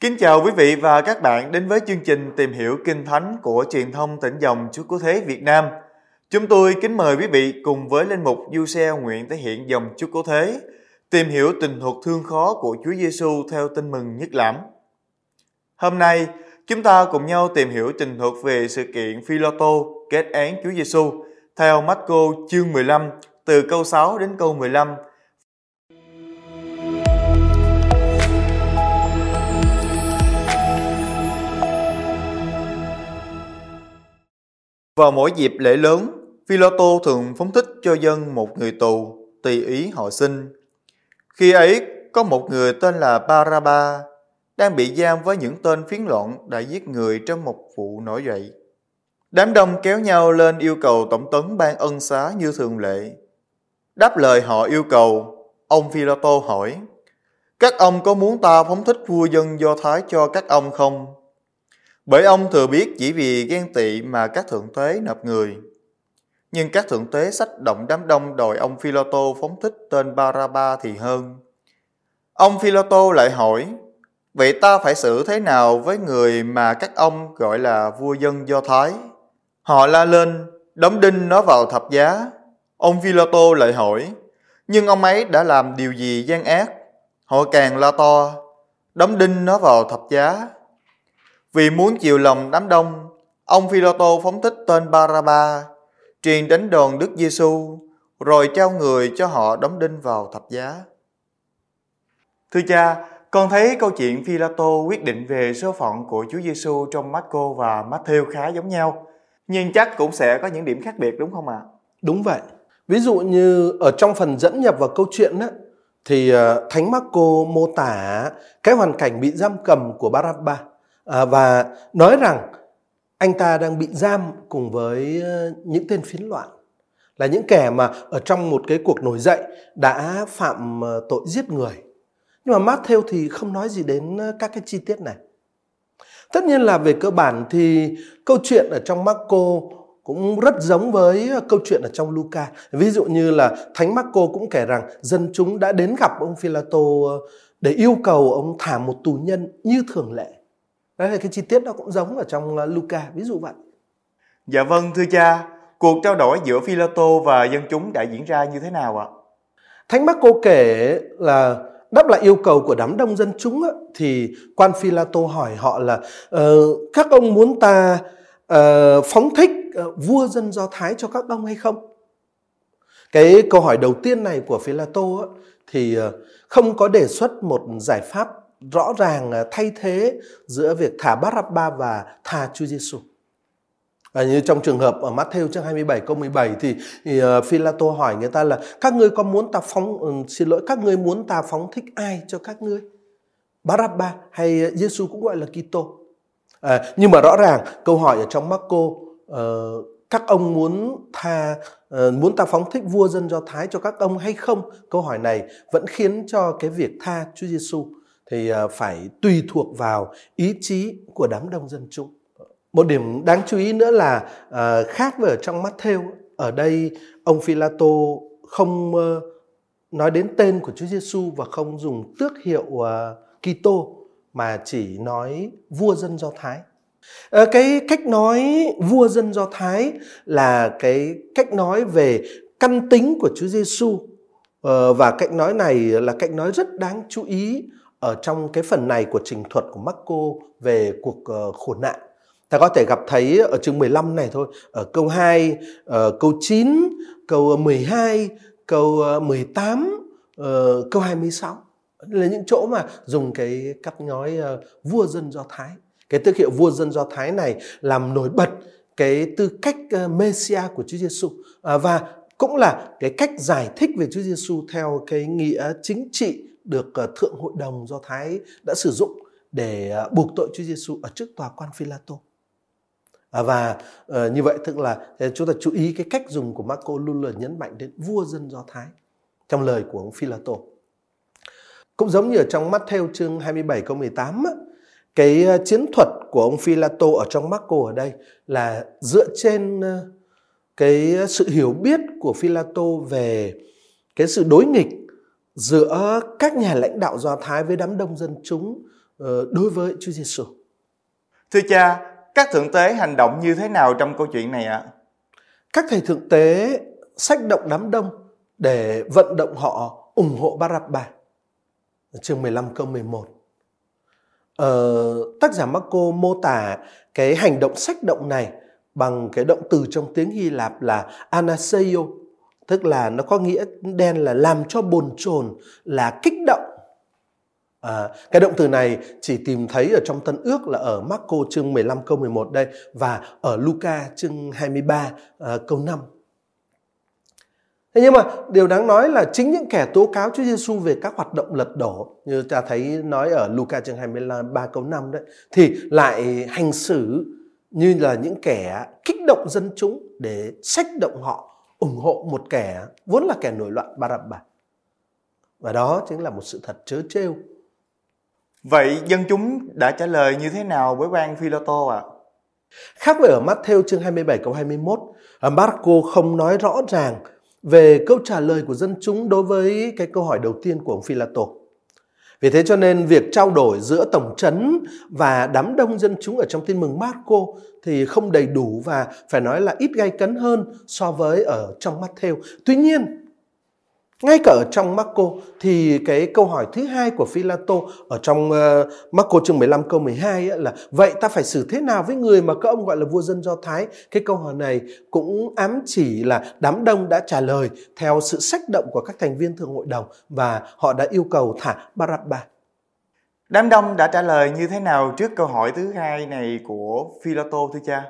Kính chào quý vị và các bạn đến với chương trình Tìm hiểu Kinh Thánh của truyền thông tỉnh dòng Chúa Cứu Thế Việt Nam. Chúng tôi kính mời quý vị cùng với linh mục Du Xe nguyện thể hiện dòng Chúa Cứu Thế, tìm hiểu tình thuộc thương khó của Chúa Giêsu theo tin mừng nhất lãm. Hôm nay, chúng ta cùng nhau tìm hiểu tình thuộc về sự kiện Philoto kết án Chúa Giêsu theo Marco chương 15 từ câu 6 đến câu 15 Vào mỗi dịp lễ lớn, Philoto thường phóng thích cho dân một người tù, tùy ý họ xin. Khi ấy, có một người tên là Baraba, đang bị giam với những tên phiến loạn đã giết người trong một vụ nổi dậy. Đám đông kéo nhau lên yêu cầu tổng tấn ban ân xá như thường lệ. Đáp lời họ yêu cầu, ông Philoto hỏi, các ông có muốn ta phóng thích vua dân Do Thái cho các ông không? Bởi ông thừa biết chỉ vì ghen tị mà các thượng tế nộp người. Nhưng các thượng tế sách động đám đông đòi ông Philoto phóng thích tên Baraba thì hơn. Ông Philoto lại hỏi, vậy ta phải xử thế nào với người mà các ông gọi là vua dân Do Thái? Họ la lên, đóng đinh nó vào thập giá. Ông Philoto lại hỏi, nhưng ông ấy đã làm điều gì gian ác? Họ càng la to, đóng đinh nó vào thập giá. Vì muốn chiều lòng đám đông, ông Philoto phóng thích tên Baraba, truyền đến đồn Đức Giêsu, rồi trao người cho họ đóng đinh vào thập giá. Thưa cha, con thấy câu chuyện Philoto quyết định về số phận của Chúa Giêsu trong Marco và Matthew khá giống nhau, nhưng chắc cũng sẽ có những điểm khác biệt đúng không ạ? À? Đúng vậy. Ví dụ như ở trong phần dẫn nhập vào câu chuyện đó, thì ờ, Thánh Marco mô tả cái hoàn cảnh bị giam cầm của Barabba à, và nói rằng anh ta đang bị giam cùng với ờ, những tên phiến loạn là những kẻ mà ở trong một cái cuộc nổi dậy đã phạm ờ, tội giết người. Nhưng mà Matthew thì không nói gì đến ờ, các cái chi tiết này. Tất nhiên là về cơ bản thì câu chuyện ở trong Marco cũng rất giống với câu chuyện ở trong Luca. Ví dụ như là Thánh Marco cũng kể rằng dân chúng đã đến gặp ông Philato để yêu cầu ông thả một tù nhân như thường lệ. Đấy là cái chi tiết nó cũng giống ở trong uh, Luca, ví dụ vậy. Dạ vâng thưa cha, cuộc trao đổi giữa Philato và dân chúng đã diễn ra như thế nào ạ? Thánh Marco kể là đáp lại yêu cầu của đám đông dân chúng á, thì quan Philato hỏi họ là uh, các ông muốn ta uh, phóng thích uh, vua dân Do Thái cho các ông hay không? Cái câu hỏi đầu tiên này của Philato á, thì uh, không có đề xuất một giải pháp rõ ràng à, thay thế giữa việc thả Barabba và tha Chúa Giêsu. À, như trong trường hợp ở Matthew chương 27 câu 17 thì, thì à, uh, Philato hỏi người ta là các ngươi có muốn ta phóng uh, xin lỗi các ngươi muốn ta phóng thích ai cho các ngươi? Barabba hay Giêsu cũng gọi là Kitô. À, nhưng mà rõ ràng câu hỏi ở trong Marco uh, các ông muốn tha uh, muốn ta phóng thích vua dân Do Thái cho các ông hay không? Câu hỏi này vẫn khiến cho cái việc tha Chúa Giêsu thì à, phải tùy thuộc vào ý chí của đám đông dân chúng. Một điểm đáng chú ý nữa là à, khác với ở trong Matthew, ở đây ông Philato không nói đến tên của Chúa Giêsu và không dùng tước hiệu uh, Kitô mà chỉ nói vua dân Do Thái. À, cái cách nói vua dân Do Thái là cái cách nói về căn tính của Chúa Giêsu ờ, và cách nói này là cách nói rất đáng chú ý ở trong cái phần này của trình thuật của Marco về cuộc uh, khổ nạn. Ta có thể gặp thấy ở chương 15 này thôi, ở câu 2, uh, ờ, câu 9, câu 12, câu ờ, 18, uh, câu 26. Là những chỗ mà dùng cái cắt nói uh, vua dân Do Thái. Cái tước hiệu vua dân Do Thái này làm nổi bật cái tư cách uh, Messia của Chúa Giêsu uh, à, và cũng là cái cách giải thích về Chúa Giêsu theo cái nghĩa chính trị được ờ, thượng hội đồng do Thái đã sử dụng để ờ, buộc tội Chúa Giêsu ở trước tòa quan Phi-la-tô. À, và ờ, như vậy tức là chúng ta chú ý cái cách dùng của Marco luôn là nhấn mạnh đến vua dân Do Thái trong lời của ông Phi-la-tô. Cũng giống như ở trong Matthew chương 27 câu 18 á, cái chiến thuật của ông Phi-la-tô ở trong Marco ở đây là dựa trên cái sự hiểu biết của Phi-la-tô về cái sự đối nghịch giữa các nhà lãnh đạo Do Thái với đám đông dân chúng uh, đối với Chúa Giêsu. Thưa cha, các thượng tế hành động như thế nào trong câu chuyện này ạ? Các thầy thượng tế sách động đám đông để vận động họ ủng hộ Barabba. Chương 15 câu 11. Ờ, tác giả Marco mô tả cái hành động sách động này bằng cái động từ trong tiếng Hy Lạp là anaseio, tức là nó có nghĩa đen là làm cho bồn chồn, là kích động. À, cái động từ này chỉ tìm thấy ở trong Tân Ước là ở Marco chương 15 câu 11 đây và ở Luca chương 23 à, câu 5. Thế nhưng mà điều đáng nói là chính những kẻ tố cáo Chúa Giêsu về các hoạt động lật đổ như ta thấy nói ở Luca chương 23 câu 5 đấy thì lại hành xử như là những kẻ kích động dân chúng để sách động họ ủng hộ một kẻ vốn là kẻ nổi loạn Barabba. Và đó chính là một sự thật chớ trêu. Vậy dân chúng đã trả lời như thế nào với quan Philoto ạ? À? Khác với ở Matthew chương 27 câu 21, ở Marco không nói rõ ràng về câu trả lời của dân chúng đối với cái câu hỏi đầu tiên của ông Philato. Vì thế cho nên việc trao đổi giữa tổng trấn và đám đông dân chúng ở trong tin mừng Marco thì không đầy đủ và phải nói là ít gay cấn hơn so với ở trong Matthew. Tuy nhiên, ngay cả ở trong Marco thì cái câu hỏi thứ hai của Philato ở trong uh, Marco chương 15 câu 12 ấy là vậy ta phải xử thế nào với người mà các ông gọi là vua dân Do Thái? Cái câu hỏi này cũng ám chỉ là đám đông đã trả lời theo sự sách động của các thành viên thượng hội đồng và họ đã yêu cầu thả Barabba. Đám đông đã trả lời như thế nào trước câu hỏi thứ hai này của Philato thưa cha?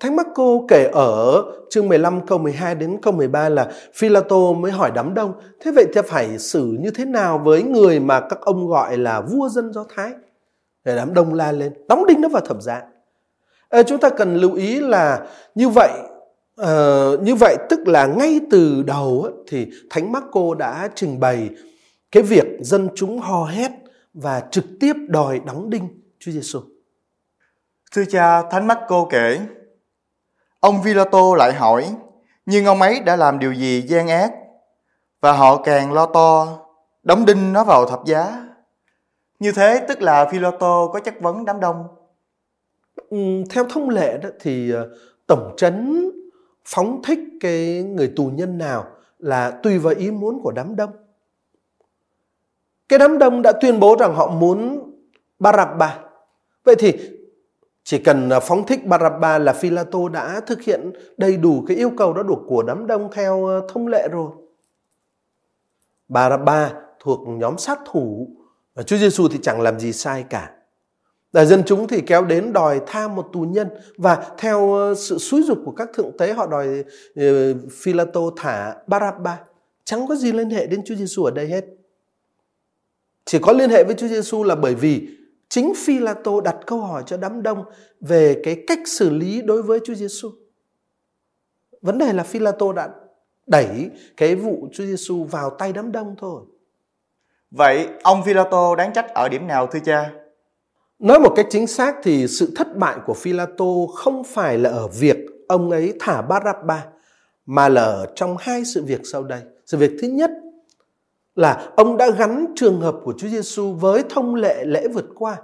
Thánh Marco kể ở chương 15 câu 12 đến câu 13 là Philato mới hỏi đám đông, thế vậy thì phải xử như thế nào với người mà các ông gọi là vua dân Do Thái? Để đám đông la lên, đóng đinh nó vào thập giá. À, chúng ta cần lưu ý là như vậy Uh, như vậy tức là ngay từ đầu thì Thánh Marco đã trình bày cái việc dân chúng hò hét và trực tiếp đòi đóng đinh Chúa Giêsu. Thưa cha, Thánh mắt cô kể Ông Philoto lại hỏi, nhưng ông ấy đã làm điều gì gian ác? Và họ càng lo to, đóng đinh nó vào thập giá. Như thế tức là Philoto có chất vấn đám đông. Ừ, theo thông lệ đó thì ờ, tổng trấn phóng thích cái người tù nhân nào là tùy vào ý muốn của đám đông. Cái đám đông đã tuyên bố rằng họ muốn Barabba. Vậy thì chỉ cần à, phóng thích Barabba là Philato đã thực hiện đầy đủ cái yêu cầu đó được của đám đông theo à, thông lệ rồi. Barabba thuộc nhóm sát thủ, và Chúa Giêsu thì chẳng làm gì sai cả. Đại dân chúng thì kéo đến đòi tha một tù nhân và theo à, sự xúi dục của các thượng tế họ đòi ờ, Philato thả Barabba. Chẳng có gì liên hệ đến Chúa Giêsu ở đây hết. Chỉ có liên hệ với Chúa Giêsu là bởi vì Chính Phi La Tô đặt câu hỏi cho đám đông về cái cách xử lý đối với Chúa Giêsu. Vấn đề là Phi La Tô đã đẩy cái vụ Chúa Giêsu vào tay đám đông thôi. Vậy ông Phi La Tô đáng trách ở điểm nào thưa cha? Nói một cách chính xác thì sự thất bại của Phi La Tô không phải là ở việc ông ấy thả Barabba mà là ở trong hai sự việc sau đây. Sự việc thứ nhất là ông đã gắn trường hợp của Chúa Giêsu với thông lệ lễ vượt qua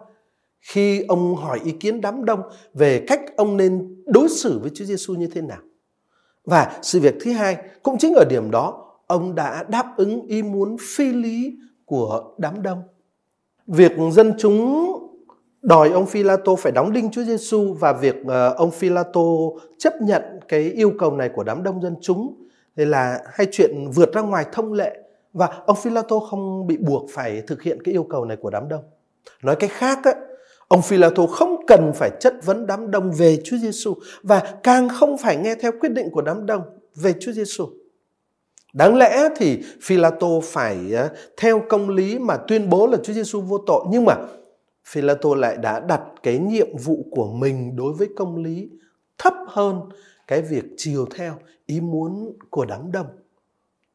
khi ông hỏi ý kiến đám đông về cách ông nên đối xử với Chúa Giêsu như thế nào. Và sự việc thứ hai cũng chính ở điểm đó, ông đã đáp ứng ý muốn phi lý của đám đông. Việc dân chúng đòi ông Phi-la-tô phải đóng đinh Chúa Giêsu và việc ờ, ông Phi-la-tô chấp nhận cái yêu cầu này của đám đông dân chúng thì là hai chuyện vượt ra ngoài thông lệ và ông Philato không bị buộc phải thực hiện cái yêu cầu này của đám đông. Nói cách khác á, ông Philato không cần phải chất vấn đám đông về Chúa Giêsu và càng không phải nghe theo quyết định của đám đông về Chúa Giêsu. Đáng lẽ thì Philato phải theo công lý mà tuyên bố là Chúa Giêsu vô tội nhưng mà Philato lại đã đặt cái nhiệm vụ của mình đối với công lý thấp hơn cái việc chiều theo ý muốn của đám đông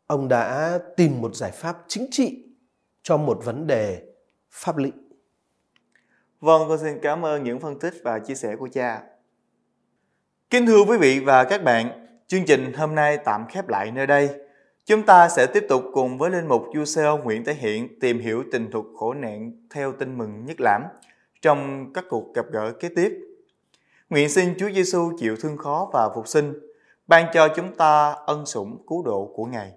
ông đã tìm một giải pháp chính trị cho một vấn đề pháp lý. Vâng, con xin cảm ơn những phân tích và chia sẻ của cha. Kính thưa quý vị và các bạn, chương trình hôm nay tạm khép lại nơi đây. Chúng ta sẽ tiếp tục cùng với linh mục Du Seo Nguyễn Tế Hiện tìm hiểu tình thuật khổ nạn theo tin mừng nhất lãm trong các cuộc gặp gỡ kế tiếp. Nguyện xin Chúa Giêsu chịu thương khó và phục sinh, ban cho chúng ta ân sủng cứu độ của Ngài.